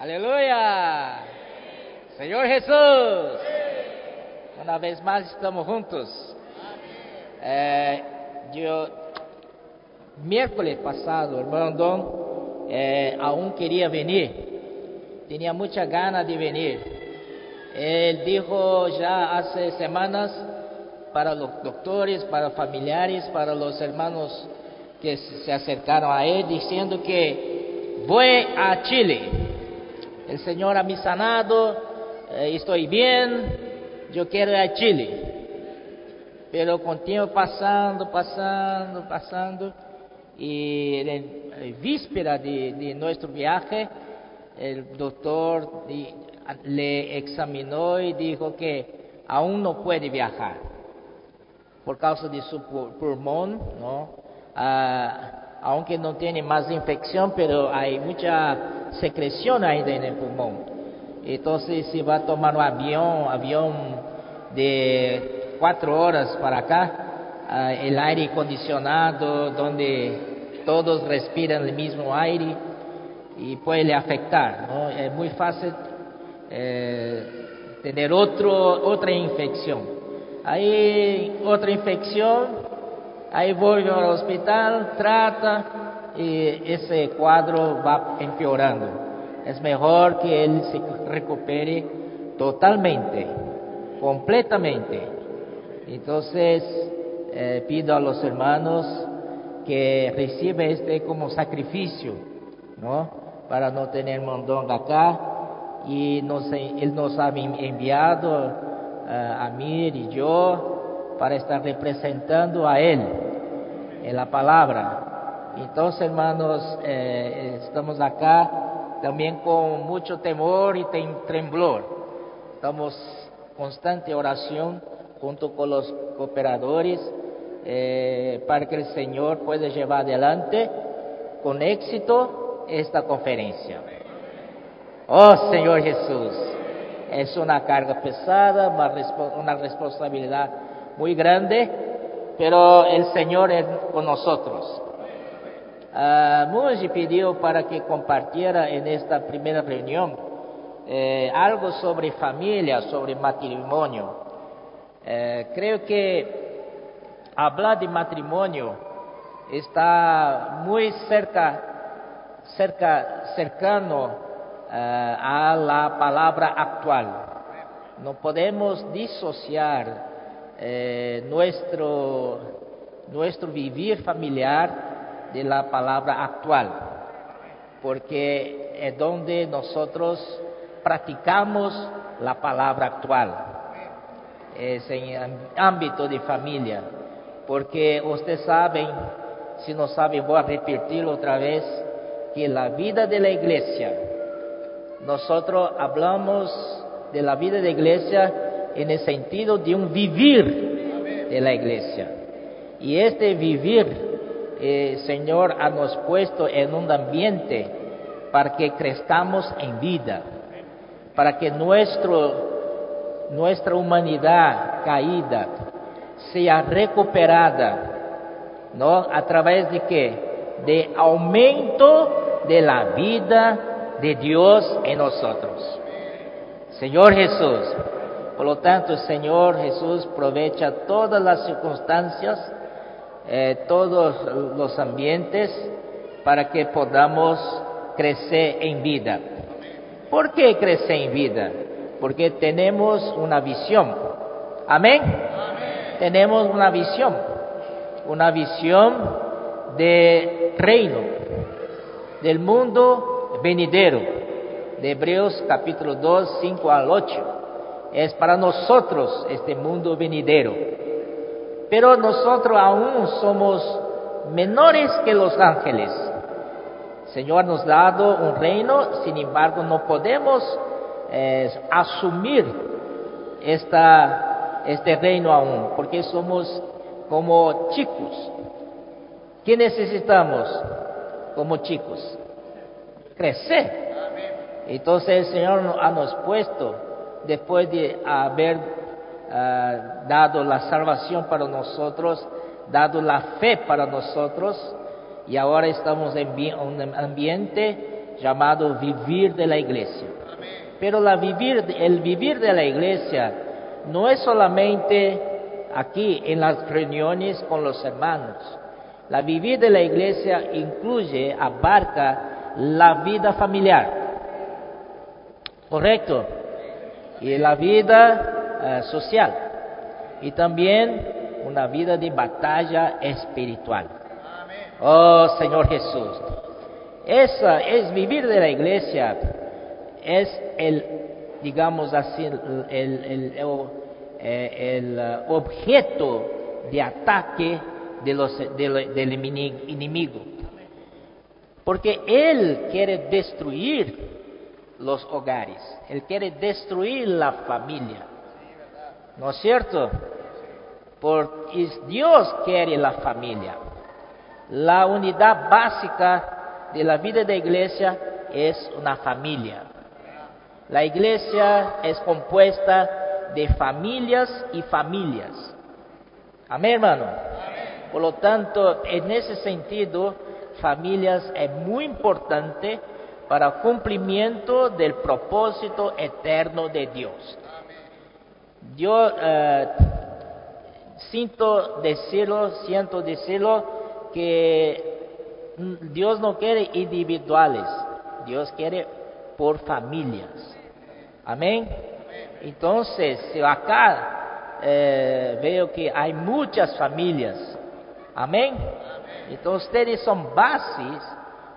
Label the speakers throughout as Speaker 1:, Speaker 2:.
Speaker 1: Aleluya. Señor Jesús. Una vez más estamos juntos. Eh, yo, miércoles pasado, hermano Don, eh, aún quería venir. Tenía mucha ganas de venir. Él dijo ya hace semanas para los doctores, para familiares, para los hermanos que se acercaron a él, diciendo que voy a Chile. El Señor ha me sanado, eh, estoy bien, yo quiero ir a Chile. Pero con tiempo pasando, pasando, pasando, y en, en víspera de, de, nuestro viaje, el doctor le examinó y dijo que aún no puede viajar por causa de su pulmón, ¿no? Ah, aunque no tiene más infección, pero hay mucha secreción ainda en el pulmón. Entonces se va a tomar un avión, avión de cuatro horas para acá, ah, el aire acondicionado, donde todos respiran el mismo aire y puede afectar. Es muy fácil eh, tener otro, otra infección. Aí outra infecção, aí volve ao hospital, trata e esse quadro vai empeorando. É melhor que ele se recupere totalmente, completamente. Então, eh, pido a los hermanos que reciban este como sacrifício, ¿no? Para não ter mondonga acá. E nos, ele nos ha enviado uh, Amir y yo para estar representando a Él en la palabra. Entonces, hermanos, eh, estamos acá también con mucho temor y temblor. Estamos constante oración junto con los cooperadores eh, para que el Señor pueda llevar adelante con éxito esta conferencia. Oh Señor Jesús, es una carga pesada, una responsabilidad muy grande, pero el Señor es con nosotros. Uh, pidió para que compartiera en esta primera reunión eh, algo sobre familia, sobre matrimonio. Eh, creo que hablar de matrimonio está muy cerca, cerca, cercano uh, a la palabra actual. No podemos disociar eh, nuestro, nuestro vivir familiar de la palabra actual, porque es donde nosotros practicamos la palabra actual, es en ámbito de familia, porque ustedes saben, si no saben voy a repetirlo otra vez, que la vida de la iglesia nosotros hablamos de la vida de la iglesia en el sentido de un vivir de la iglesia. Y este vivir, el eh, Señor nos puesto en un ambiente para que crezcamos en vida, para que nuestro, nuestra humanidad caída sea recuperada, ¿no? A través de qué? De aumento de la vida de Dios en nosotros. Señor Jesús, por lo tanto, Señor Jesús aprovecha todas las circunstancias, eh, todos los ambientes, para que podamos crecer en vida. ¿Por qué crecer en vida? Porque tenemos una visión. Amén. Tenemos una visión, una visión de reino, del mundo venidero, de Hebreos capítulo 2, 5 al 8. Es para nosotros este mundo venidero. Pero nosotros aún somos menores que los ángeles. Señor nos ha dado un reino, sin embargo no podemos eh, asumir esta, este reino aún, porque somos como chicos. ¿Qué necesitamos como chicos? Crecer. Entonces el Señor ha nos puesto, después de haber ah, dado la salvación para nosotros, dado la fe para nosotros, y ahora estamos en un ambiente llamado vivir de la iglesia. Pero el vivir de la iglesia no es solamente aquí en las reuniones con los hermanos. La vivir de la iglesia incluye, abarca la vida familiar. ¿Correcto? Y la vida eh, social. Y también una vida de batalla espiritual. Oh Señor Jesús. Esa es vivir de la iglesia. Es el, digamos así, el, el, eh, uh, objeto de ataque de los, del enemigo. Porque Él quiere destruir los hogares, Él quiere destruir la familia. ¿No es cierto? Porque Dios quiere la familia. La unidad básica de la vida de la iglesia es una familia. La iglesia es compuesta de familias y familias. Amén, hermano. Por lo tanto, en ese sentido, familias es muy importante para cumplimiento del propósito eterno de Dios. Yo eh, siento decirlo, siento decirlo, que Dios no quiere individuales, Dios quiere por familias. Amén. Entonces, acá eh, veo que hay muchas familias, amén. Entonces ustedes son bases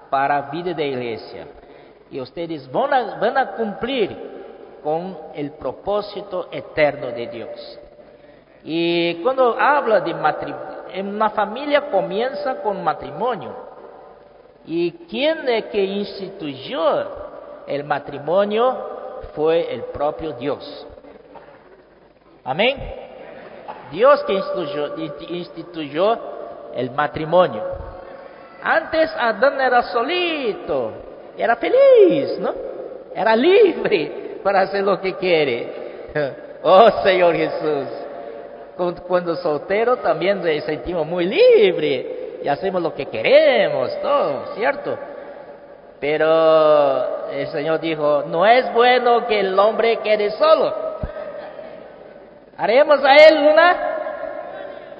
Speaker 1: para la vida de iglesia y ustedes van a, van a cumplir con el propósito eterno de Dios. Y cuando habla de matrimonio, una familia comienza con matrimonio. ¿Y quien es que instituyó el matrimonio? Fue el propio Dios. Amén. Dios que instituyó, instituyó el matrimonio. Antes Adán era solito, era feliz, ¿no? Era libre para hacer lo que quiere. Oh Señor Jesús. Cuando soltero también nos sentimos muy libre y hacemos lo que queremos, todo, ¿cierto? Pero el Señor dijo, no es bueno que el hombre quede solo. Haremos a él una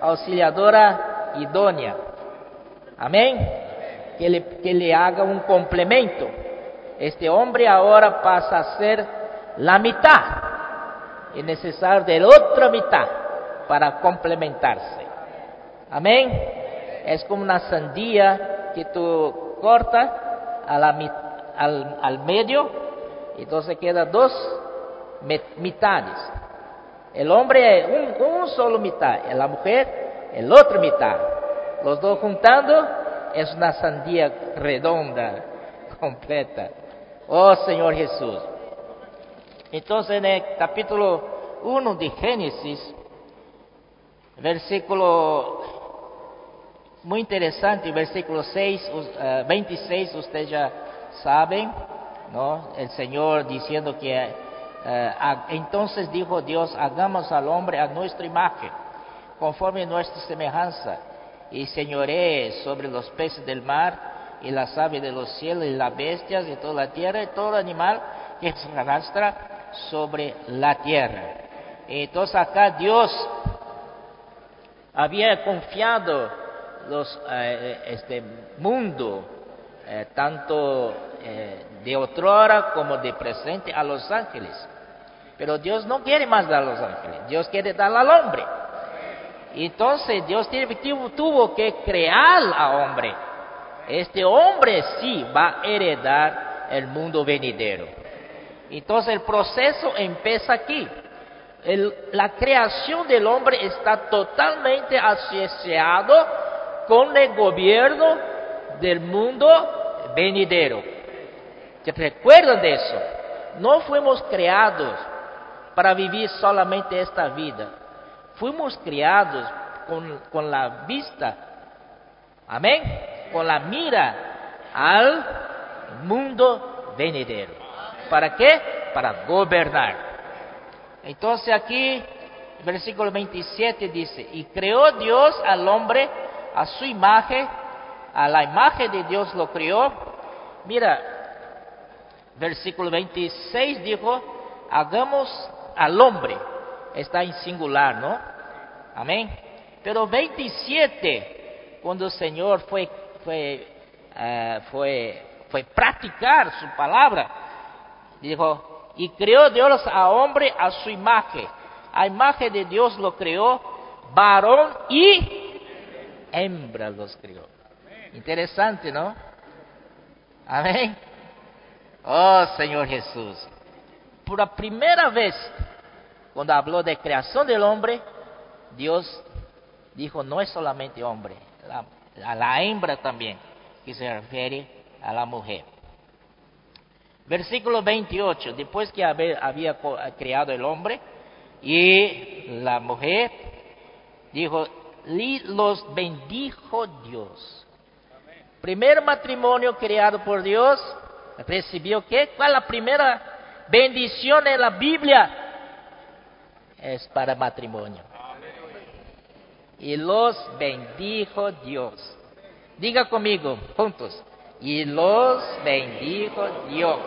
Speaker 1: auxiliadora idónea. Amén. Que le, que le haga un complemento. Este hombre ahora pasa a ser la mitad. Es necesario de la otra mitad para complementarse. Amén. Es como una sandía que tú cortas a la, al, al medio, entonces queda dos mitades. El hombre un, un solo mitad, y la mujer el otro mitad. Los dos juntando es una sandía redonda, completa. Oh Señor Jesús. Entonces en el capítulo 1 de Génesis, versículo muy interesante, versículo 6, 26, ustedes ya saben, ¿no? El Señor diciendo que eh, entonces dijo Dios, hagamos al hombre a nuestra imagen, conforme nuestra semejanza, y señoree sobre los peces del mar, y las aves de los cielos, y las bestias, y toda la tierra, y todo animal que se arrastra sobre la tierra. Entonces acá Dios había confiado eh, este mundo, eh, tanto eh, de otrora como de presente, a los ángeles. Pero Dios no quiere más dar a los ángeles, Dios quiere dar al hombre. Entonces Dios tuvo que crear al hombre. Este hombre sí va a heredar el mundo venidero. Entonces el proceso empieza aquí la creación del hombre está totalmente asociado con el gobierno del mundo venidero. ¿Se recuerdan de eso? No fuimos creados para vivir solamente esta vida. Fuimos criados con, con la vista, amén, con la mira al mundo venidero. ¿Para qué? Para gobernar. Entonces aquí, versículo 27 dice, y creó Dios al hombre a su imagen, a la imagen de Dios lo crió. Mira, versículo 26 dijo, hagamos al hombre, está en singular, ¿no? Amén. Pero 27, cuando el Señor fue, fue, eh, fue, fue practicar su palabra, dijo, y creó Dios a hombre a su imagen. A imagen de Dios lo creó, varón y hembra los crió. Interesante, ¿no? Amén. Oh Señor Jesús. Por la primera vez, cuando habló de creación del hombre, Dios dijo, no es solamente hombre, a la hembra también, que se refiere a la mujer. Versículo 28, después que había creado el hombre y la mujer, dijo, los bendijo Dios. Primer matrimonio creado por Dios, recibió qué? ¿Cuál es la primera bendición en la Biblia? Es para matrimonio y los bendijo Dios. Diga conmigo, juntos, y los bendijo Dios.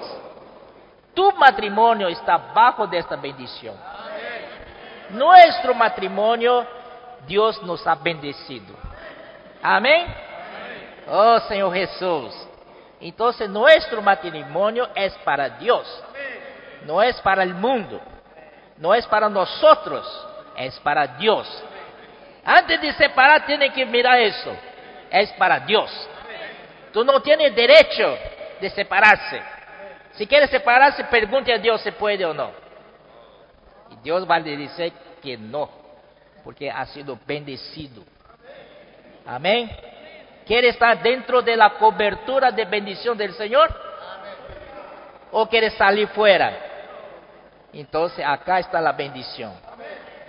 Speaker 1: Tu matrimonio está bajo de esta bendición. Nuestro matrimonio, Dios nos ha bendecido. Amén. Oh Señor Jesús. Entonces nuestro matrimonio es para Dios. No es para el mundo. No es para nosotros. Es para Dios. Antes de separar, tiene que mirar eso. Es para Dios. Tú no tienes derecho de separarse. Si quieres separarse, pregunte a Dios si puede o no. Y Dios va a decir que no, porque ha sido bendecido. Amén. ¿Quiere estar dentro de la cobertura de bendición del Señor? ¿O quiere salir fuera? Entonces acá está la bendición.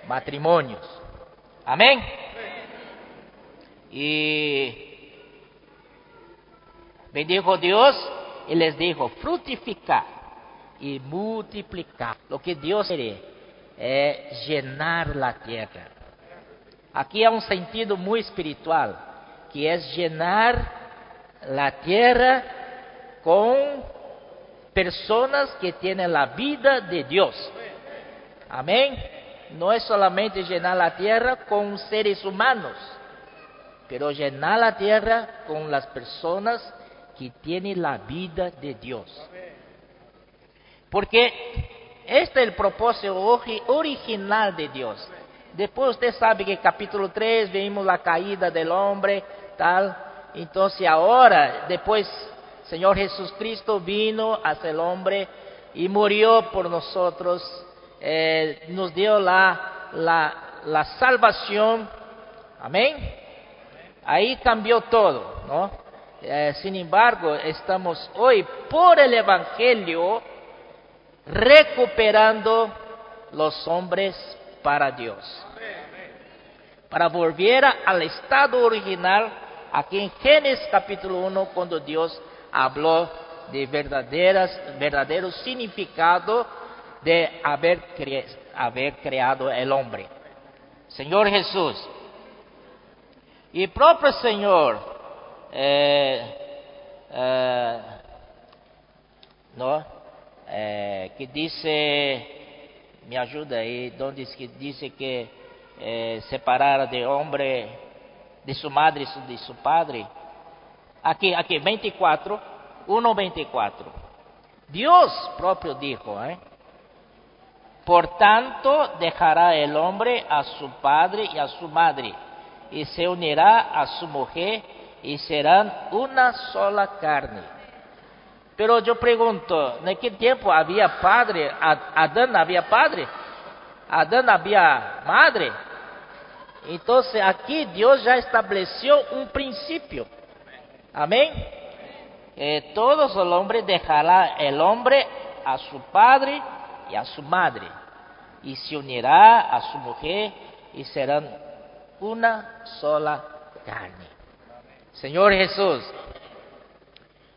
Speaker 1: Matrimonios. Amén. Y bendijo Dios y les dijo, frutificar y multiplicar. Lo que Dios quiere es llenar la tierra. Aquí hay un sentido muy espiritual, que es llenar la tierra con personas que tienen la vida de Dios. Amén no es solamente llenar la tierra con seres humanos, pero llenar la tierra con las personas que tienen la vida de Dios. Porque este es el propósito original de Dios. Después usted sabe que capítulo 3 vimos la caída del hombre, tal. Entonces ahora, después, Señor Jesucristo vino hacia el hombre y murió por nosotros eh, nos dio la, la, salvación. Amén. Ahí cambió todo, ¿no? Eh, sin embargo, estamos hoy por el Evangelio recuperando los hombres para Dios. Para volver al estado original, aquí en Génesis capítulo 1, cuando Dios habló de verdadero significado de haber, haber creado el hombre. Señor Jesús. Y propio Señor, eh, ¿no? Eh, que dice, me ayuda ahí, donde que dice que separar de hombre, de su madre y de su padre. Aquí, aquí, 24, 1, 24. Dios propio dijo, ¿eh? Por tanto, dejará a su padre y a su madre, y se unirá a su mujer, y serán una sola carne. Pero yo pregunto, ¿en qué tiempo había padre? Adán había padre, Adán había madre. Entonces aquí Dios ya estableció un principio. Amén. eh, todos el hombre dejará el hombre a su padre y a su madre, y se unirá a su mujer y serán una sola carne. Señor Jesús,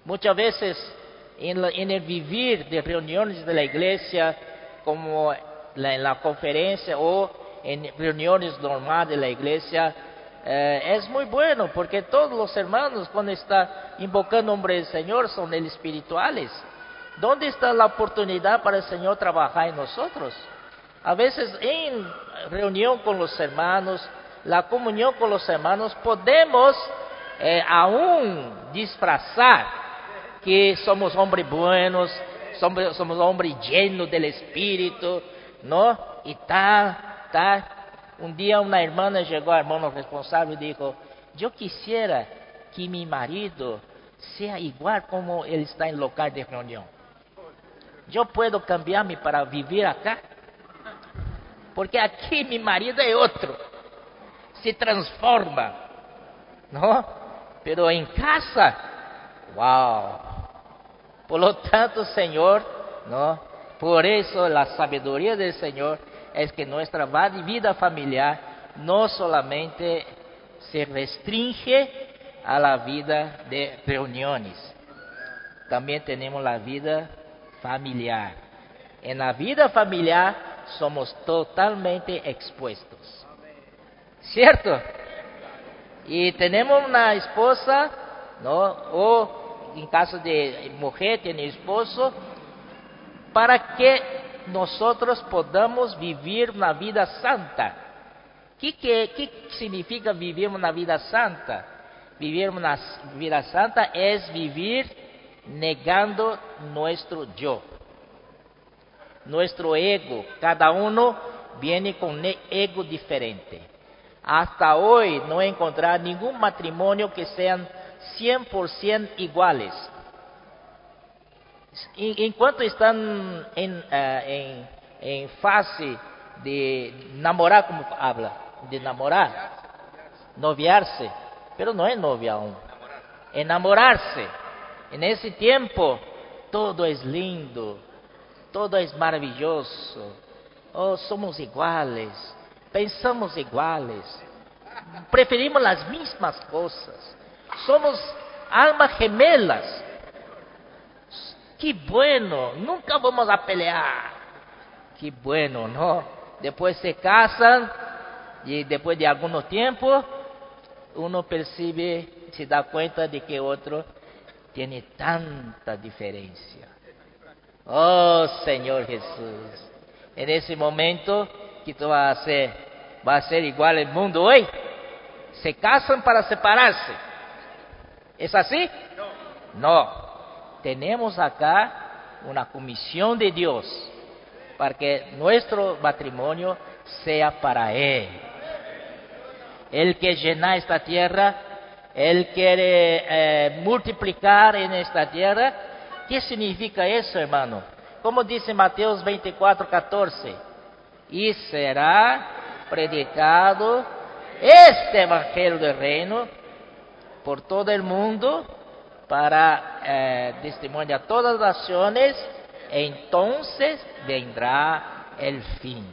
Speaker 1: muchas veces en, el vivir de reuniones de la iglesia, como en la conferencia o en reuniones normales de la iglesia, eh, es muy bueno porque todos los hermanos cuando están invocando nombre del Señor son espirituales. ¿Dónde está la oportunidad para el Señor trabajar en nosotros? A veces en reunión con los hermanos, la comunión con los hermanos, podemos eh, aún disfrazar que somos hombres buenos, somos, somos hombres llenos del Espíritu, ¿no? Y tal, tal. Un día una hermana llegó al hermano responsable y dijo, yo quisiera que mi marido sea igual como él está en local de reunión. Yo puedo cambiarme para vivir acá. Porque aquí mi marido es otro. Se transforma. ¿No? Pero en casa, wow. Por lo tanto, Señor, ¿no? Por eso la sabiduría del Señor es que nuestra vida familiar no solamente se restringe a la vida de reuniones, también tenemos la vida familiar. En la vida familiar somos totalmente expuestos. ¿Cierto? Y tenemos una esposa, ¿no? O en caso de mujer tiene esposo, para que nosotros podamos vivir una vida santa. ¿Qué, qué, qué significa vivir una vida santa? Vivir una vida santa es vivir negando nuestro yo, nuestro ego. Cada uno viene con un ego diferente. Hasta hoy no he encontrado ningún matrimonio que sean 100% iguales. En cuanto están en, eh, en, en fase de namorar, como habla, de namorar, noviarse, pero no es novia aún, enamorarse. En ese tiempo todo es lindo, todo es maravilloso. Oh, somos iguales, pensamos iguales, preferimos las mismas cosas, somos almas gemelas. Qué bueno, nunca vamos a pelear. Qué bueno, ¿no? Después se casan y después de algunos tiempo uno percibe, se da cuenta de que otro tiene tanta diferencia. Oh Señor Jesús, en ese momento tú vas a ser, va a ser igual el mundo hoy. Se casan para separarse. ¿Es así? No. Tenemos acá una comisión de Dios para que nuestro matrimonio sea para Él. Él que llena esta tierra, Él quiere eh, multiplicar en esta tierra. ¿Qué significa eso, hermano? Como dice Mateos 24, 14. Y será predicado este evangelio del reino por todo el mundo para eh, testimoniar a todas las naciones, entonces vendrá el fin.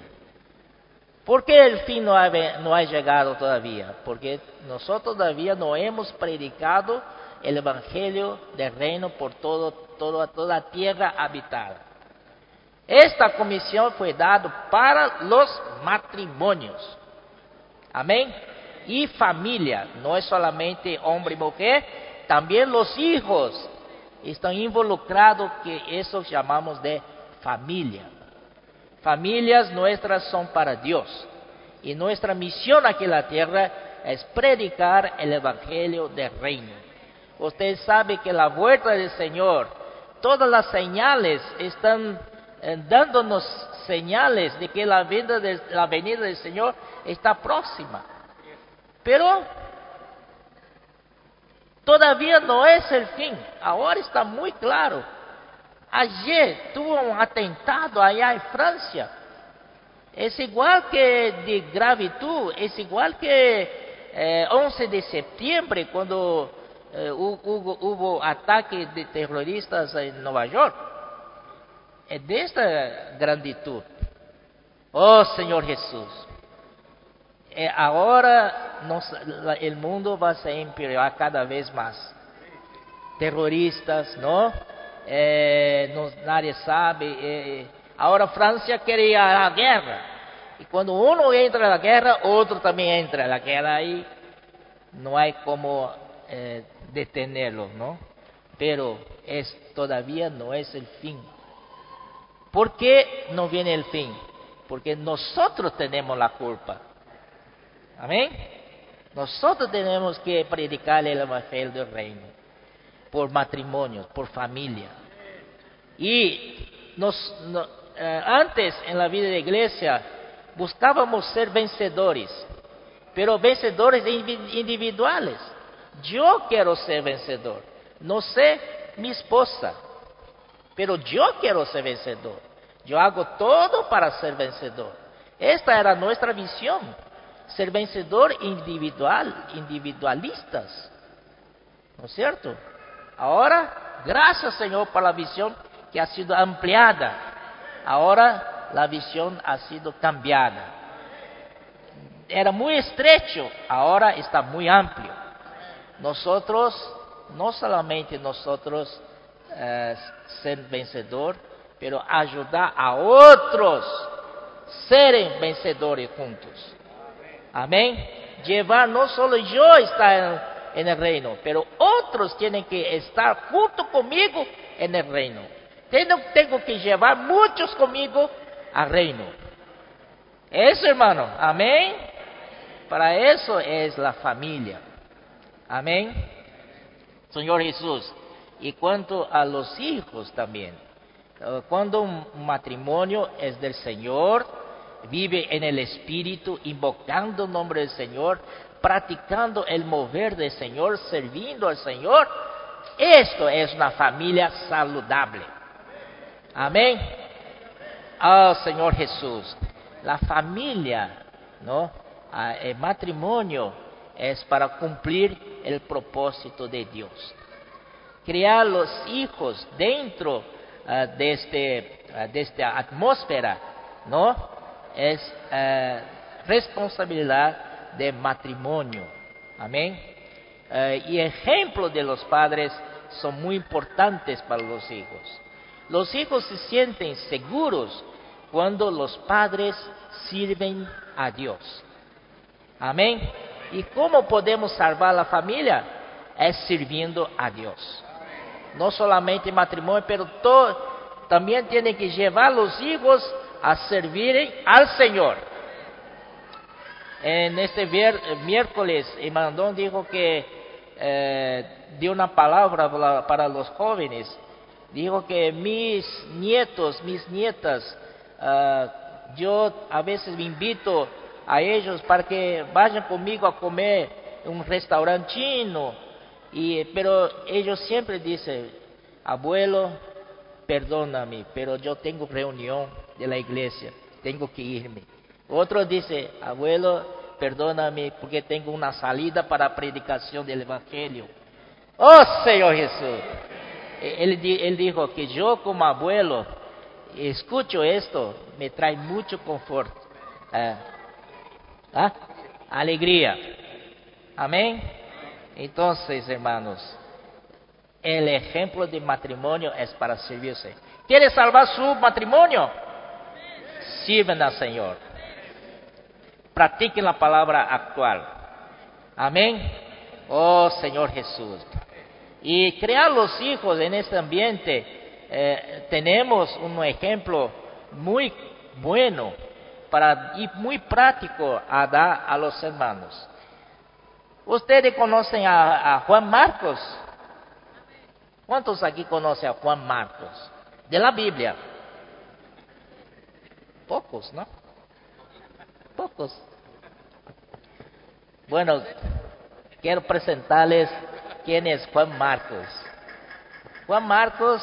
Speaker 1: ¿Por qué el fin no ha, no ha llegado todavía? Porque nosotros todavía no hemos predicado el Evangelio del reino por todo, todo, toda tierra habitada. Esta comisión fue dada para los matrimonios. Amén. Y familia, no es solamente hombre y mujer, también los hijos están involucrados, que eso llamamos de familia. Familias nuestras son para Dios. Y nuestra misión aquí en la tierra es predicar el Evangelio del Reino. Usted sabe que la vuelta del Señor, todas las señales están dándonos señales de que la venida, la venida del Señor está próxima. Pero todavía no es el fin. Ahora está muy claro Ayer tuvo un atentado allá en Francia. Es igual que de gravitud, es igual que 11 eh, de septiembre, cuando eh, hu- hubo, hubo ataques de terroristas en Nueva York. Es de esta gratitud. Oh Señor Jesús. Eh, ahora el mundo va a se empeorar cada vez más. Terroristas, ¿no? Eh, nadie sabe. eh, ahora Francia quiere la guerra. Y cuando uno entra a la guerra, otro también entra a la guerra y no hay como detenerlo, ¿no? Pero es todavía no es el fin. ¿Por qué no viene el fin? Porque nosotros tenemos la culpa. Amén. Nosotros tenemos que predicar el evangelio del reino por matrimonios, por familia. Y nos, no- eh, antes en la vida de la iglesia buscábamos ser vencedores, pero vencedores individuales. Yo quiero ser vencedor, no sé mi esposa, pero yo quiero ser vencedor. Yo hago todo para ser vencedor. Esta era nuestra visión, ser vencedor individual, individualistas. ¿No es cierto? Ahora, gracias Señor por la visión que ha sido ampliada. Ahora la visión ha sido cambiada. Era muy estrecho, ahora está muy amplio. Nosotros, no solamente nosotros eh, ser vencedor, pero ayudar a otros serem vencedores juntos. Amén. Llevar no solo yo estar en, en el reino, pero otros tienen que estar junto conmigo en el reino. Tengo, tengo que llevar muchos conmigo al reino. Eso, hermano. Amén. Para eso es la familia. Amén. Señor Jesús. Y cuanto a los hijos también. Eh, Cuando un matrimonio es del Señor, vive en el Espíritu, invocando el nombre del Señor, practicando el mover del Señor, sirviendo al Señor, esto es una familia saludable. Amén. Oh Señor Jesús, la familia, ¿no? Ah, El matrimonio es para cumplir el propósito de Dios criar los hijos dentro ah, de, este, ah, de esta atmósfera, ¿no? Es ah, responsabilidad de matrimonio. Amén. Y ejemplos de los padres son muy importantes para los hijos. Los hijos se sienten seguros cuando los padres sirven a Dios. Amén. ¿Y cómo podemos salvar la familia? Es sirviendo a Dios. No solamente matrimonio, pero todo, también tiene que llevar a los hijos a servir al Señor. En este miércoles, Emandón dijo que eh, dio una palabra para, los jóvenes. Dijo que mis nietos, mis nietas, ah, yo a veces me invito a ellos para que vayan conmigo a comer un restaurante chino. Y, pero ellos siempre dicen, abuelo, perdóname, pero yo tengo reunión de la iglesia, tengo que irme. Otro dice, abuelo, perdóname porque tengo una salida para predicación del Evangelio. Oh Señor Jesús. Él, di- él dijo que yo como abuelo escucho esto, me trae mucho confort. Ah, ¿ah? Alegría. Amén. Entonces, hermanos, el ejemplo de matrimonio es para servirse. ¿Quiere salvar su matrimonio? Sirven al Señor. Practiquen la palabra actual. Amén. Oh Señor Jesús. Y crear los hijos en este ambiente, eh, tenemos un ejemplo muy bueno para, y muy práctico a dar a los hermanos. Ustedes conocen a, Juan Marcos. ¿Cuántos aquí conocen a Juan Marcos? De la Biblia. Pocos, ¿no? Pocos. Bueno, quiero presentarles quién es Juan Marcos. Juan Marcos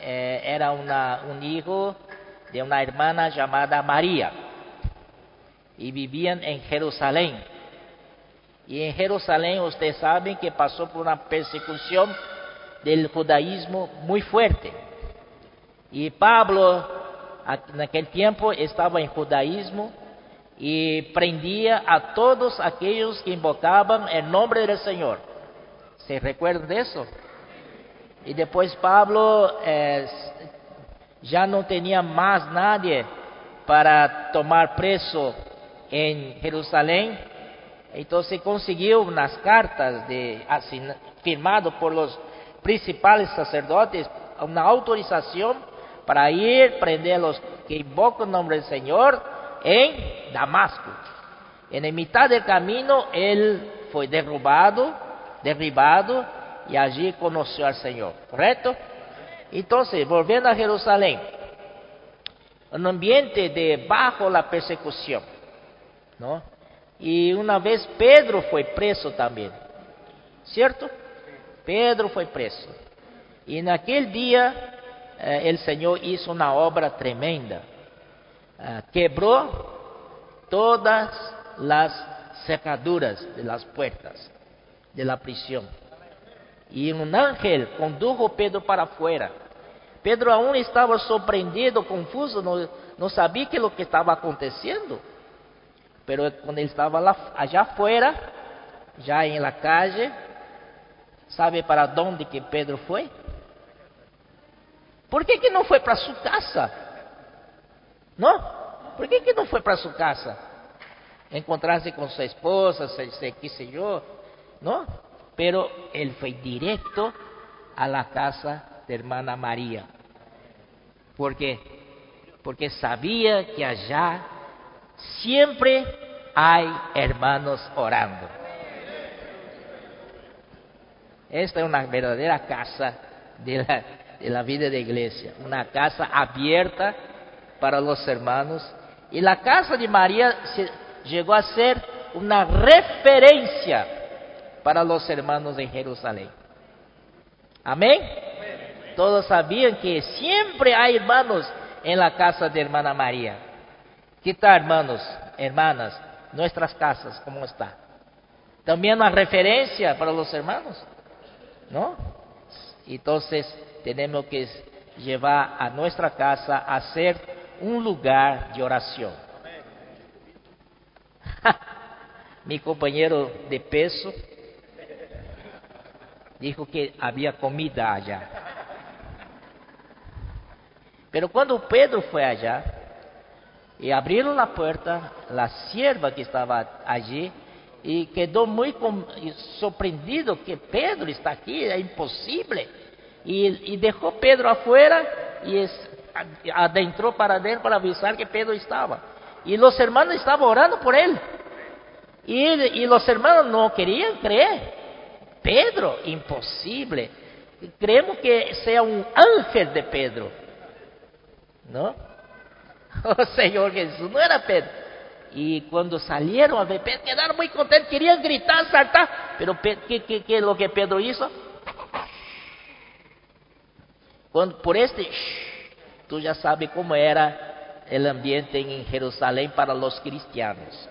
Speaker 1: eh, era una- un hijo de una hermana llamada María y vivían en Jerusalén. Y en Jerusalén ustedes saben que pasó por una persecución del judaísmo muy fuerte. Y Pablo en aquel tiempo estaba en judaísmo y prendía a todos aquellos que invocaban el nombre del Señor. ¿Se recuerdan de eso? Y después Pablo eh, ya no tenía más nadie para tomar preso en Jerusalén. Entonces consiguió unas cartas de, firmado por los principales sacerdotes, una autorización para ir prender a los que invocan el nombre del Señor en Damasco. En la mitad del camino él fue derrubado, derribado y allí conoció al Señor, ¿correcto? Entonces, volviendo a Jerusalén, un ambiente de bajo la persecución, ¿no? Y una vez Pedro fue preso también, ¿cierto? Pedro fue preso. Y en aquel día eh, el Señor hizo una obra tremenda. Eh, quebró todas las cerraduras de las puertas de la prisión. Y un ángel condujo Pedro para afuera. Pedro aún estaba sorprendido, confuso, no, no sabía qué lo que estaba aconteciendo. Pero cuando él estaba allá afuera, ya en la calle, ¿sabe para dónde que Pedro fue? ¿Por qué que no fue para su casa? ¿No? ¿Por qué que no fue para su casa? Encontrarse con su esposa, qué sé yo, ¿no? Pero él fue directo a la casa de hermana María. ¿Por qué? Porque sabía que allá siempre hay hermanos orando. Esta es una verdadera casa de la, de la vida de iglesia, una casa abierta para los hermanos. Y la casa de María llegó a ser una referencia para los hermanos de Jerusalén. Amén. Todos sabían que siempre hay hermanos en la casa de hermana María. ¿Qué tal, hermanos, hermanas? Nuestras casas, ¿cómo está? También una referencia para los hermanos, ¿no? Entonces, tenemos que llevar a nuestra casa a ser un lugar de oración. Mi compañero de peso dijo que había comida allá. Pero cuando Pedro fue allá y abrieron la puerta, la sierva que estaba allí y quedó muy sorprendido que Pedro está aquí, es imposible. Y, dejó Pedro afuera y adentró para adentro para avisar que Pedro estaba. Y los hermanos estaban orando por él. Y, y los hermanos no querían creer. Pedro, imposible. Creemos que sea un ángel de Pedro. ¿No? Oh Señor Jesús, no era Pedro. Y cuando salieron a ver, Pedro quedaron muy contentos, querían gritar, saltar. Pero ¿qué, es lo que Pedro hizo? Cuando, por este, tú ya sabes cómo era el ambiente en Jerusalén para los cristianos.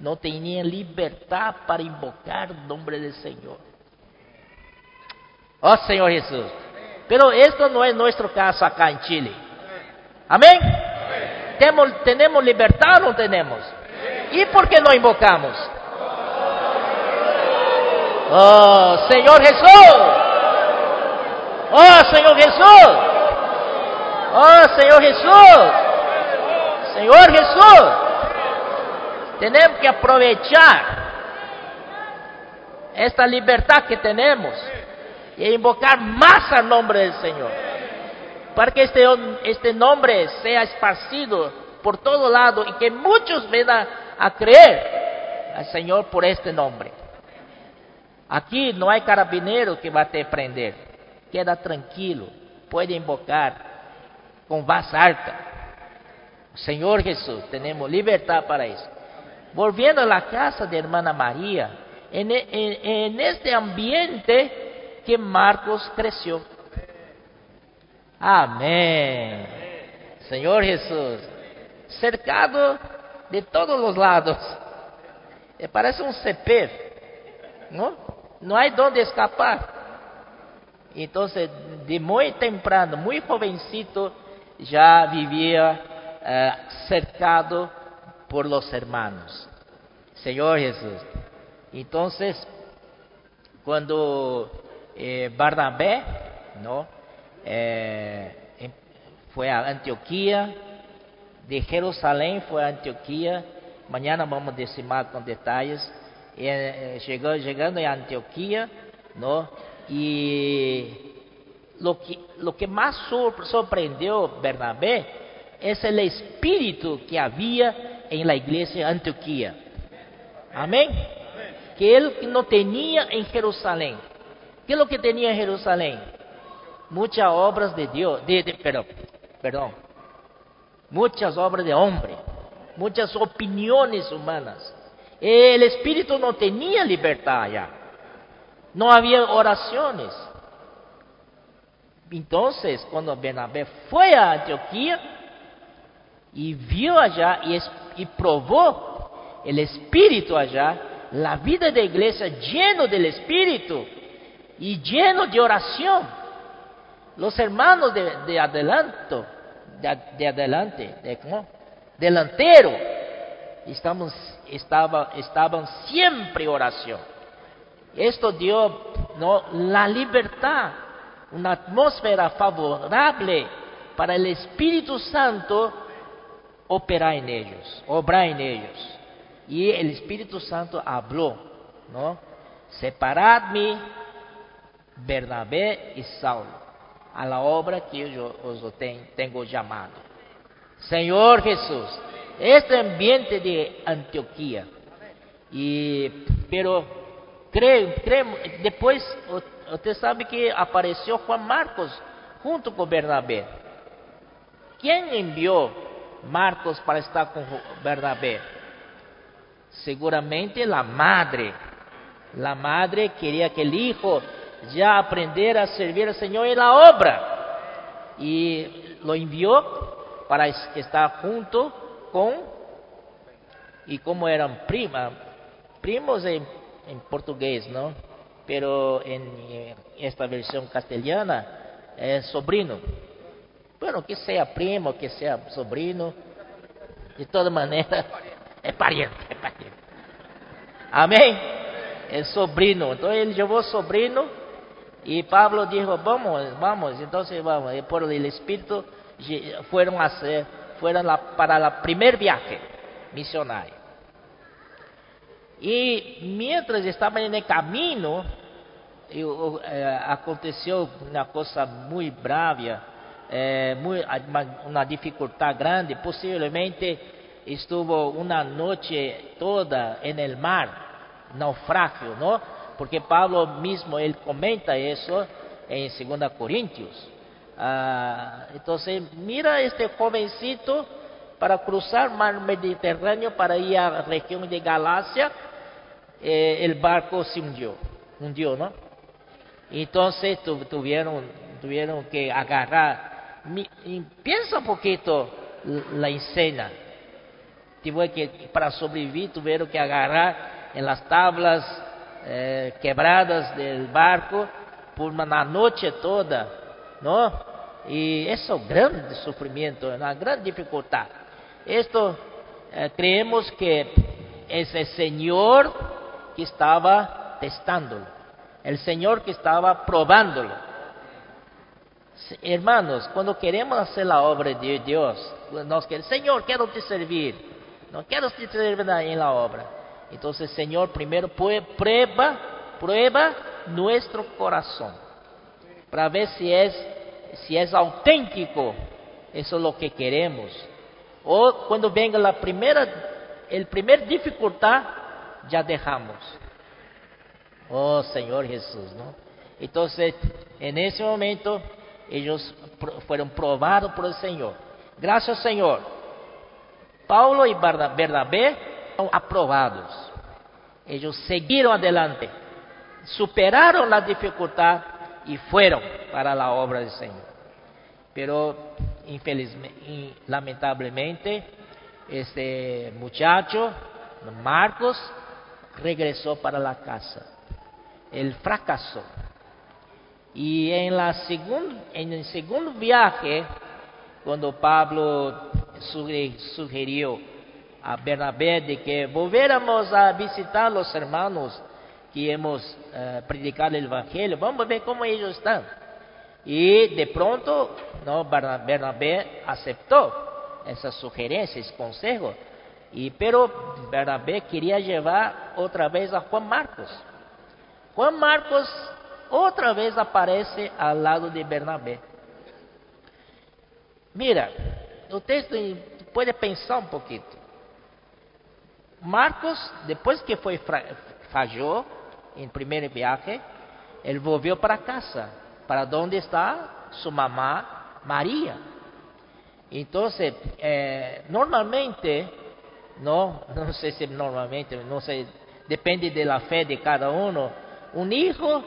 Speaker 1: No tenían libertad para invocar el nombre del Señor. Oh Señor Jesús. Pero esto no es nuestro caso acá en Chile. Amén. ¿Tenemos, ¿Tenemos libertad o no tenemos? ¿Y por qué no invocamos? Oh Señor Jesús. Oh Señor Jesús. Oh Señor Jesús. Señor Jesús. Tenemos que aprovechar esta libertad que tenemos y invocar más al nombre del Señor. Para que este, este nombre sea esparcido por todo lado y que muchos vengan a creer al Señor por este nombre. Aquí no hay carabinero que va a te prender. Queda tranquilo, puede invocar con voz alta. Señor Jesús, tenemos libertad para eso. Volviendo a la casa de hermana María, en, en este ambiente que Marcos creció. Amén. Señor Jesús, cercado de todos los lados. Eh, parece un ceped, ¿no? No hay dónde escapar. Entonces, de muy temprano, muy jovencito, ya vivía eh, cercado por los hermanos. Señor Jesús. Entonces, cuando eh, Barnabé, ¿no? Eh, em, fue a Antioquía, de Jerusalén fue a Antioquía, mañana vamos a decimar con detalles, eh, llegó, llegando a Antioquía, ¿no? Y lo que, lo que más sorprendió Bernabé es el espíritu que había en la iglesia de Antioquía. Amén. Que él no tenía en Jerusalén. ¿Qué es lo que tenía en Jerusalén? Muchas obras de Dios, de, perdón, muchas obras de hombre, muchas opiniones humanas. El espíritu no tenía libertad allá. No había oraciones. Entonces, cuando Bernabé fue a Antioquía y vio allá y, y probó el espíritu allá, la vida de iglesia lleno del espíritu y lleno de oración. Los hermanos de, de adelanto, de, adelante, de, delantero, estaban siempre en oración. Esto dio la libertad, una atmósfera favorable para el Espíritu Santo operar en ellos, obrar en ellos. Y el Espíritu Santo habló, ¿no? Separadme Bernabé y Saulo a la obra que yo os tengo llamado. Señor Jesús, este ambiente de Antioquía, y, pero creo, creo, después usted sabe que apareció Juan Marcos junto con Bernabé. ¿Quién envió Marcos para estar con Bernabé? Seguramente la madre. La madre quería que el hijo ya aprendiera a servir al Señor en la obra. Y lo envió para estar junto con, y como eran prima, primos en, en portugués, ¿no? Pero en, esta versión castellana es sobrino. Bueno, que sea primo, que sea sobrino, de toda manera es pariente, es pariente. Amén. Es sobrino. Entonces él llevó sobrino y Pablo dijo, vamos, vamos. Entonces vamos. Y por el Espíritu fueron a hacer, fueron para el primer viaje misionario. Y mientras estaban en el camino, eh, aconteció una cosa muy brava, eh, muy, una dificultad grande, posiblemente estuvo una noche toda en el mar, naufragio, ¿no? Porque Pablo mismo, él comenta eso en 2 Corintios. Ah, entonces, mira este jovencito para cruzar el mar Mediterráneo para ir a la región de Galacia, eh, el barco se hundió, hundió, ¿no? Entonces tuvieron, tuvieron que agarrar, piensa un poquito la escena, que, para sobrevivir, tuvieron que agarrar en las tablas eh, quebradas del barco por una noche toda, ¿no? Y eso es un gran sufrimiento, una gran dificultad. Esto eh, creemos que es el Señor que estaba testándolo, el Señor que estaba probándolo. Hermanos, cuando queremos hacer la obra de Dios, nos queremos, Señor, quiero te servir. No quiero que en la obra. Entonces, Señor, primero prueba, prueba nuestro corazón para ver si es, si es auténtico. Eso es lo que queremos. O cuando venga la primera, el primer dificultad, ya dejamos. Oh Señor Jesús, ¿no? Entonces, en ese momento, ellos fueron probados por el Señor. Gracias, Señor Paulo y Bernabé son aprobados. Ellos siguieron adelante, superaron la dificultad y fueron para la obra del Señor. Pero infelizmente, lamentablemente, este muchacho, Marcos, regresó para la casa. el fracaso. Y en, la segun, en el segundo viaje, cuando Pablo sugirió a Bernabé de que volviéramos a visitar los hermanos que hemos uh, predicado el Evangelio, vamos ver cómo ellos están. Y de pronto, no, Bernabé aceptó esa sugerencia, ese consejo. Y, pero Bernabé quería llevar otra vez a Juan Marcos. Juan Marcos otra vez aparece al lado de Bernabé. Mira, o texto puede pensar um pouquinho. Marcos, depois que foi fallou em primeiro viagem, ele voltou para casa, para onde está sua mamá Maria. Então, eh, normalmente, não, não sei se normalmente, não sei, depende da fé de cada um, um filho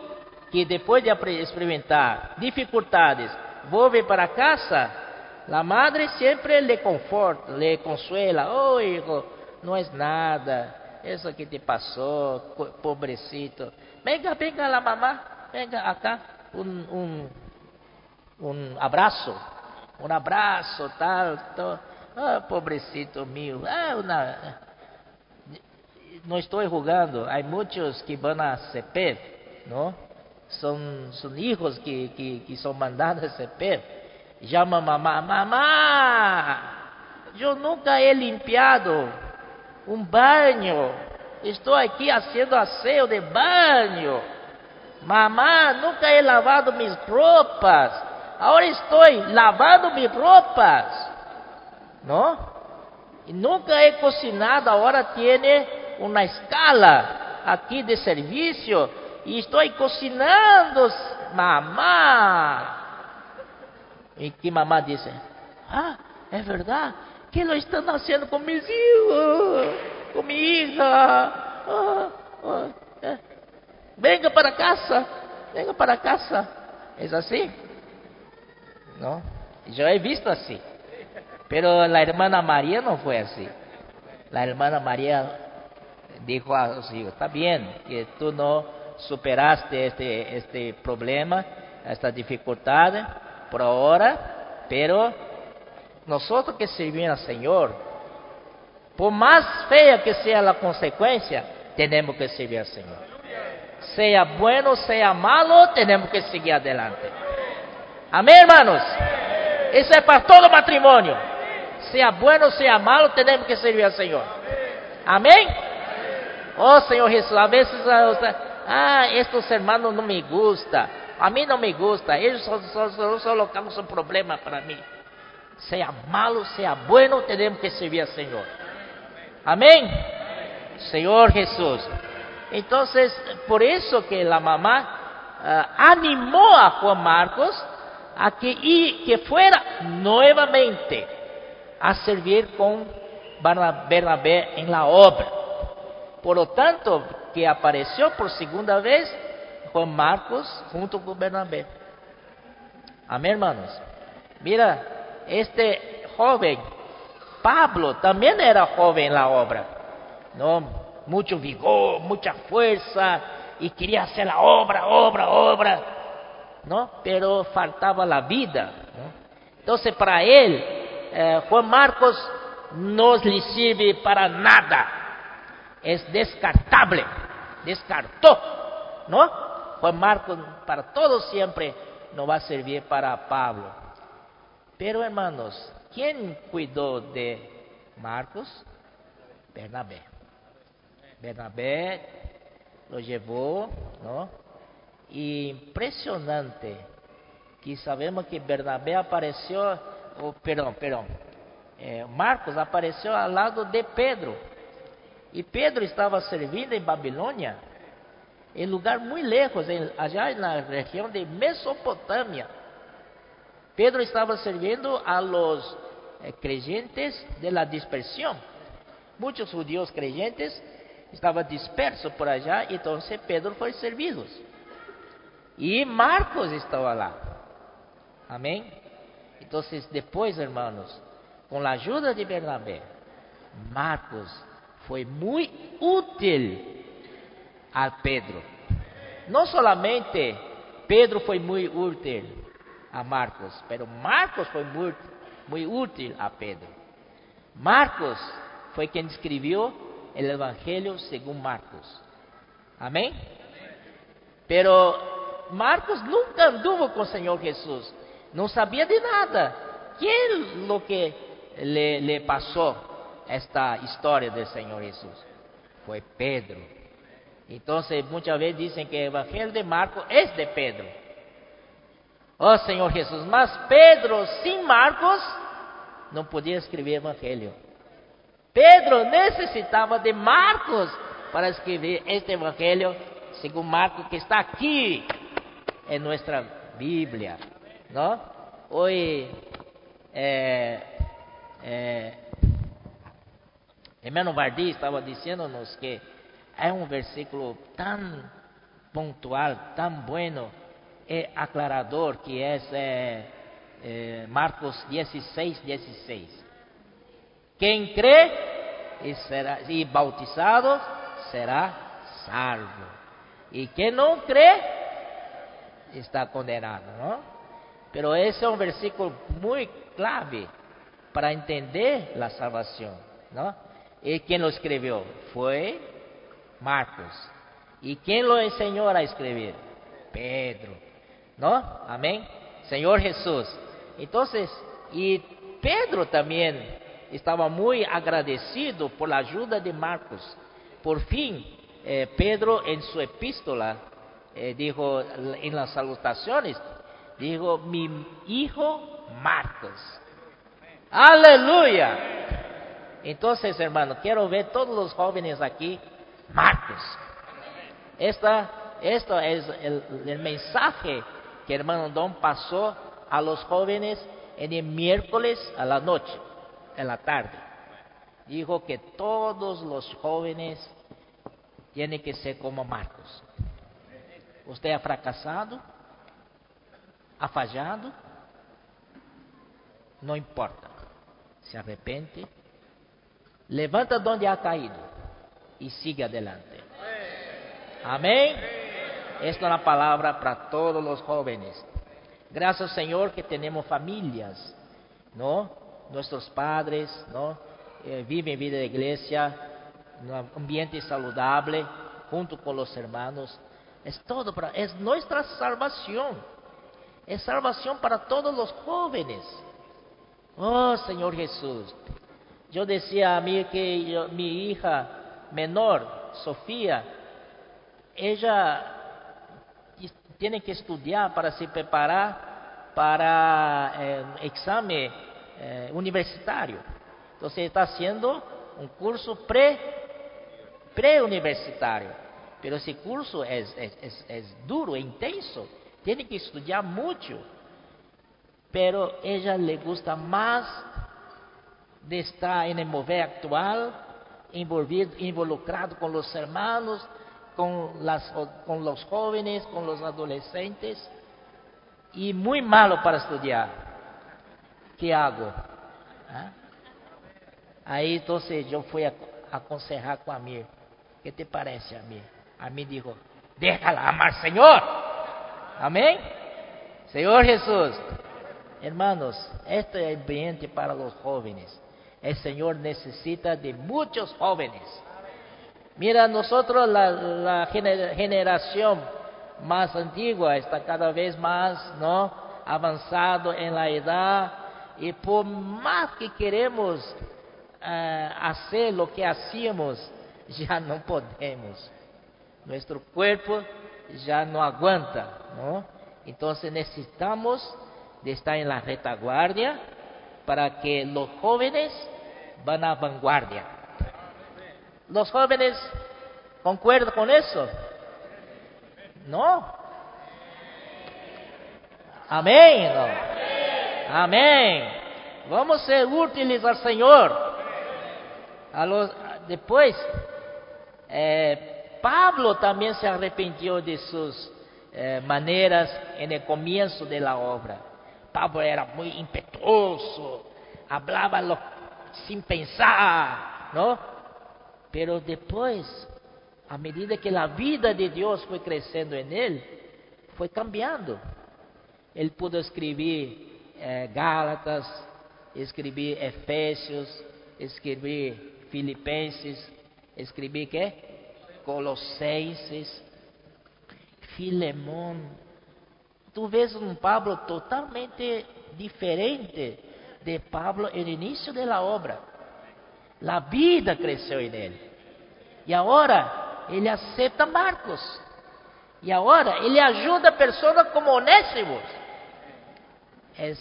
Speaker 1: que depois de experimentar dificuldades, volve para casa, La madre siempre le conforta, le consuela. Oh, hijo, no es nada. Eso que te pasó, pobrecito. Venga, venga la mamá, venga acá. Un, un, un abrazo, un abrazo, tal, tal. Ah, pobrecito mío. Ah, una... No estoy jugando. Hay muchos que van a CP, ¿no? Son, son hijos que, que, que son mandados a CP Llama mamá, mamá, yo nunca he limpiado un baño. Estoy aquí haciendo aseo de baño. Mamá, nunca he lavado mis ropas. Ahora estoy lavando mis ropas. ¿No? Y nunca he cocinado. Ahora tiene una escala aquí de servicio. Y estoy cocinando. Mamá. Y que mamá dice, ah, es verdad, ¿qué lo están haciendo con mis hijos? Con mi hija. Ah, ah, eh. Venga para casa, venga para casa. ¿Es así? ¿No? Yo he visto así. Pero la hermana María no fue así. La hermana María dijo a sus hijos, está bien que tú no superaste este, este problema, esta dificultad, por ahora, pero nosotros que servimos al Señor, por más fea que sea la consecuencia, tenemos que servir al Señor. Sea bueno, sea malo, tenemos que seguir adelante. Amén, hermanos. Eso es para todo matrimonio. Sea bueno, sea malo, tenemos que servir al Señor. Amén. Oh Señor Jesús, a veces, ah, estos hermanos no me gustan. A mim não me gusta. Eles só, só, só, só colocamos um problema para mim. Seja malo, seja bueno, temos que servir ao Senhor. Amém? Senhor Jesus. Então, por isso que a mamá uh, animou a Juan Marcos a que, y, que fuera novamente a servir com Bernabé em la obra. Por lo tanto, que apareceu por segunda vez Juan Marcos junto con Bernabé. Amén, hermanos. Mira, este joven, Pablo, también era joven en la obra. ¿no? Mucho vigor, mucha fuerza, y quería hacer la obra, obra, obra. ¿no? Pero faltaba la vida. Entonces, para él, eh, Juan Marcos no le sirve para nada. Es descartable. Descartó. ¿No? Juan Marcos para todos siempre no va a servir para Pablo. Pero hermanos, ¿quién cuidó de Marcos? Bernabé. Bernabé lo llevó, ¿no? impresionante que sabemos que Bernabé apareció, oh, perdón, perdón, eh, Marcos apareció al lado de Pedro. Y Pedro estaba servindo en Babilonia em lugar muito lejos, allá na região de Mesopotâmia. Pedro estava servindo a los eh, creyentes de la dispersión. Muitos judíos creyentes estavam dispersos por allá, então Pedro foi servido. E Marcos estava lá. Amém? Então, depois, hermanos, com a ajuda de Bernabé, Marcos foi muito útil a Pedro. no solamente Pedro foi muito útil a Marcos, pero Marcos foi muito, muito útil a Pedro. Marcos foi quem escreveu o Evangelho segundo Marcos. Amém? Pero Marcos nunca anduvo com o Senhor Jesus, não sabia de nada. Que é o que le, le passou esta história do Senhor Jesus? Foi Pedro. Então, muitas vezes dizem que o Evangelho de Marcos é de Pedro. Oh Senhor Jesus, mas Pedro, sem Marcos, não podia escrever Evangelho. Pedro necessitava de Marcos para escrever este Evangelho, segundo Marcos, que está aqui em nossa Bíblia. Não? Hoje, é, é, Hermano Vardi estava dizendo-nos que é um versículo tão pontual, tão bueno e aclarador que é, é, é Marcos 16, 16. Quem crê e, será, e bautizado será salvo. E quem não crê está condenado, não? Pero esse é um versículo muito clave para entender a salvação, não? E quem lo escreveu? Foi Marcos. E quem lo ensinou a escrever? Pedro. ¿No? Amém? Senhor Jesus. Então, e Pedro também estava muito agradecido por a ajuda de Marcos. Por fim, eh, Pedro em sua epístola eh, dijo en las salutaciones, dijo, mi hijo Marcos. Aleluya. Entonces, hermano, quiero ver todos los jóvenes aquí, Marcos. Esta, esto es el mensaje que hermano Don pasó a los jóvenes en el miércoles a la noche, en la tarde. Dijo que todos los jóvenes tienen que ser como Marcos. Usted ha fracasado, ha fallado, no importa. Se arrepende levanta donde ha caído y sigue adelante. Amén. Es una palabra para todos los jóvenes. Gracias Señor que tenemos familias, ¿no? Nuestros padres, ¿no? Eh, viven vida de iglesia, un ambiente saludable, junto con los hermanos. Es todo para, es nuestra salvación. Es salvación para todos los jóvenes. Oh Señor Jesús, yo decía a mí que mi hija menor, Sofía, ella tiene que estudiar para se preparar para eh, examen eh, universitario. Entonces está haciendo un curso pre, pre-universitario. Pero ese curso es, es, es duro, intenso. Tiene que estudiar mucho. Pero ella le gusta más de estar en el mover actual, involucrado con los hermanos, con, las, con los jóvenes, con los adolescentes, y muy malo para estudiar. ¿Qué hago? ¿Ah? Aí entonces yo fui a aconsejar com a mim. ¿Qué te parece a mí? A mí dijo, déjala amar Señor. Amén. Señor Jesús. Hermanos, este es ambiente para los jóvenes. El Señor necesita de muchos jóvenes. Mira, nosotros la, generación más antigua está cada vez más, ¿no? Avanzado en la edad y por más que queremos eh, hacer lo que hacíamos, ya no podemos. Nuestro cuerpo ya no aguanta, ¿no? Entonces necesitamos de estar en la retaguardia para que los jóvenes van a vanguardia. Los jóvenes concuerdan con eso. No. Amén. Amén. Vamos a ser útiles al Señor. A los, después, eh, Pablo también se arrepintió de sus eh, maneras en el comienzo de la obra. Pablo era muy impetuoso, hablaba lo sin pensar, ¿no? Pero después a medida que la vida de Dios fue creciendo en él, fue cambiando. Él pudo escribir eh, Gálatas, escribir Efesios, escribir Filipenses, escribir qué? Colossenses, Filemón. Tú ves un Pablo totalmente diferente de Pablo en el inicio de la obra. La vida creció en él. Y ahora ele acepta Marcos. E agora ele ajuda pessoas como Onésimos. É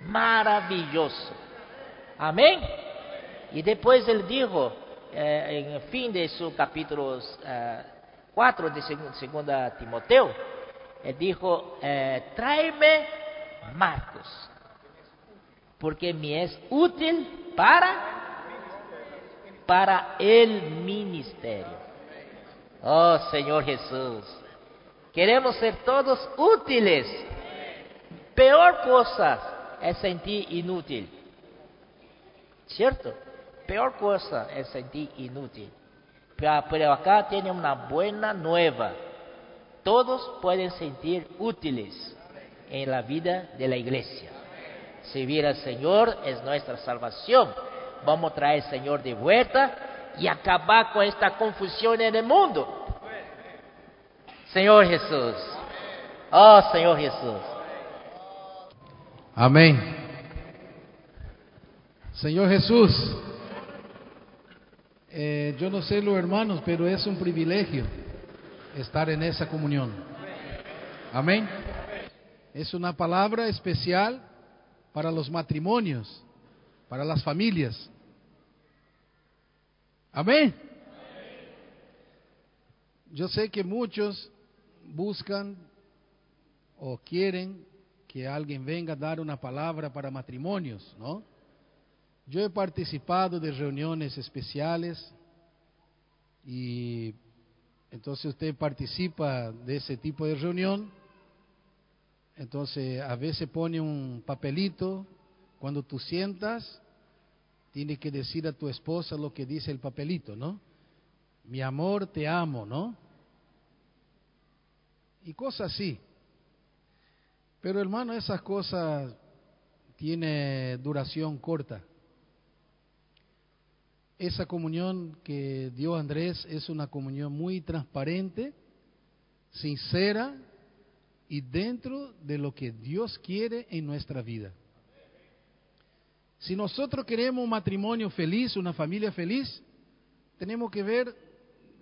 Speaker 1: maravilhoso. Amém? E depois ele dijo, eh, em fim de seu capítulo eh, 4 de 2 Timoteo, ele dijo, eh, tráeme Marcos, porque me é útil para para el ministerio. Oh Señor Jesús, queremos ser todos útiles. Peor cosa es sentir inútil. ¿Cierto? Peor cosa es sentir inútil. Pero acá tiene una buena nueva. Todos pueden sentir útiles en la vida de la iglesia. Servir al Señor es nuestra salvación. Vamos a traer al Señor de vuelta y acabar con esta confusión en el mundo. Señor Jesús. Oh, Señor Jesús.
Speaker 2: Amén. Señor Jesús, eh, yo no sé los hermanos, pero es un privilegio estar en esa comunión. Amén. Es una palabra especial para los matrimonios, para las familias. Amén. Yo sé que muchos buscan o quieren que alguien venga a dar una palabra para matrimonios, ¿no? Yo he participado de reuniones especiales y entonces usted participa de ese tipo de reunión, entonces a veces pone un papelito, cuando tú sientas, tiene que decir a tu esposa lo que dice el papelito, ¿no? Mi amor, te amo, ¿no? y cosas así. Pero hermano, esas cosas tiene duración corta. Esa comunión que dio Andrés es una comunión muy transparente, sincera y dentro de lo que Dios quiere en nuestra vida. Si nosotros queremos un matrimonio feliz, una familia feliz, tenemos que ver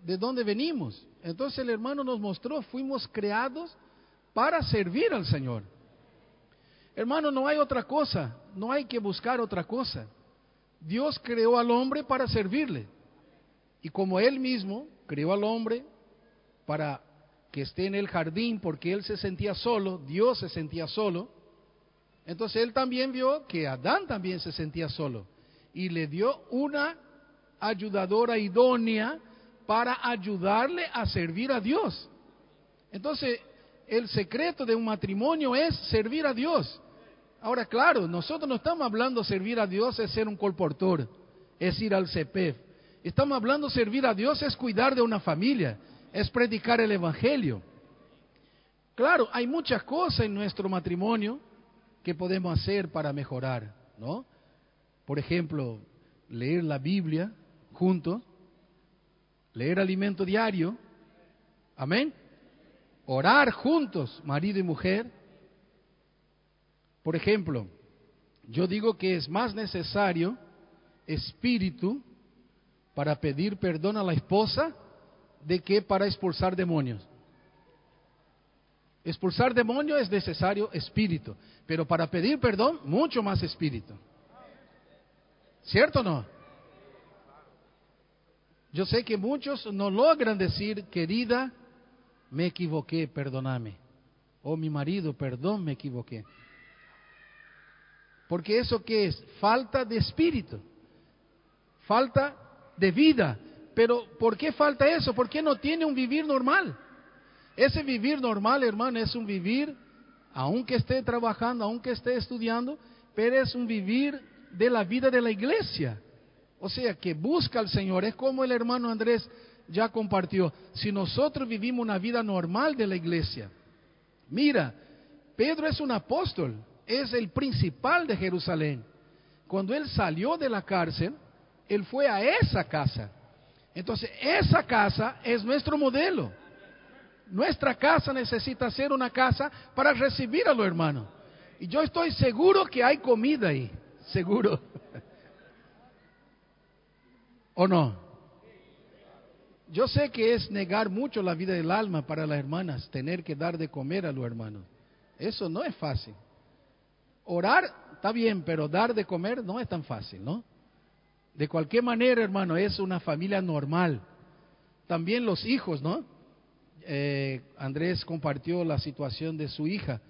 Speaker 2: de dónde venimos. Entonces el hermano nos mostró, fuimos creados para servir al Señor. Hermano, no hay otra cosa, no hay que buscar otra cosa. Dios creó al hombre para servirle. Y como él mismo creó al hombre para que esté en el jardín porque él se sentía solo, Dios se sentía solo, entonces él también vio que Adán también se sentía solo y le dio una ayudadora idónea para ayudarle a servir a Dios. Entonces, el secreto de un matrimonio es servir a Dios. Ahora, claro, nosotros no estamos hablando de servir a Dios es ser un colportor, es ir al CEPEF. Estamos hablando de servir a Dios es cuidar de una familia, es predicar el Evangelio. Claro, hay muchas cosas en nuestro matrimonio que podemos hacer para mejorar, ¿no? Por ejemplo, leer la Biblia juntos, leer alimento diario, amén, orar juntos, marido y mujer. Por ejemplo, yo digo que es más necesario espíritu para pedir perdón a la esposa de que para expulsar demonios. Expulsar demonios es necesario espíritu, pero para pedir perdón, mucho más espíritu. ¿Cierto o no? Yo sé que muchos no logran decir, querida, me equivoqué, perdóname. O mi marido, perdón, me equivoqué. Porque eso que es falta de espíritu, falta de vida. Pero ¿por qué falta eso? ¿Por qué no tiene un vivir normal? Ese vivir normal, hermano, es un vivir, aunque esté trabajando, aunque esté estudiando, pero es un vivir de la vida de la iglesia. O sea, que busca al Señor. Es como el hermano Andrés ya compartió, si nosotros vivimos una vida normal de la iglesia, mira, Pedro es un apóstol, es el principal de Jerusalén. Cuando él salió de la cárcel, él fue a esa casa. Entonces, esa casa es nuestro modelo. Nuestra casa necesita ser una casa para recibir a los hermanos. Y yo estoy seguro que hay comida ahí, seguro. ¿O no? Yo sé que es negar mucho la vida del alma para las hermanas, tener que dar de comer a los hermanos. Eso no es fácil. Orar está bien, pero dar de comer no es tan fácil, ¿no? De cualquier manera, hermano, es una familia normal. También los hijos, ¿no? Eh, Andrés compartió la situación de su hija.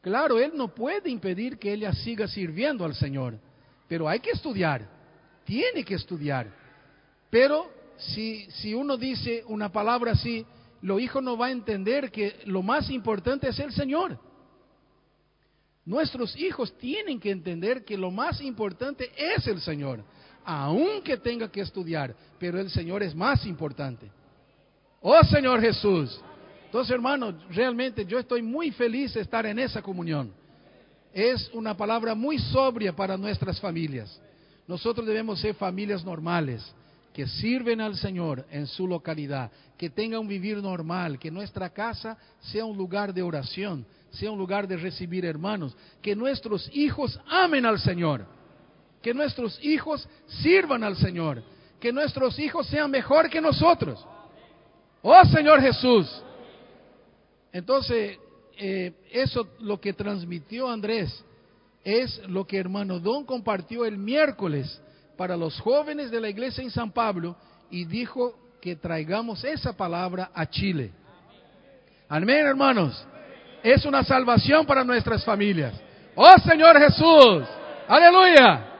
Speaker 2: Claro, él no puede impedir que ella siga sirviendo al Señor, pero hay que estudiar, tiene que estudiar. Pero si, uno dice una palabra así, lo hijo no va a entender que lo más importante es el Señor. Nuestros hijos tienen que entender que lo más importante es el Señor, aunque tenga que estudiar, pero el Señor es más importante. Oh Señor Jesús. Entonces, hermanos, realmente yo estoy muy feliz de estar en esa comunión. Es una palabra muy sobria para nuestras familias. Nosotros debemos ser familias normales, que sirven al Señor en su localidad, que tengan un vivir normal, que nuestra casa sea un lugar de oración, sea un lugar de recibir hermanos, que nuestros hijos amen al Señor, que nuestros hijos sirvan al Señor, que nuestros hijos sean mejor que nosotros. Oh Señor Jesús. Entonces, eh, eso lo que transmitió Andrés es lo que hermano Don compartió el miércoles para los jóvenes de la iglesia en San Pablo y dijo que traigamos esa palabra a Chile. Amén, hermanos. Es una salvación para nuestras familias. Oh Señor Jesús. Aleluya.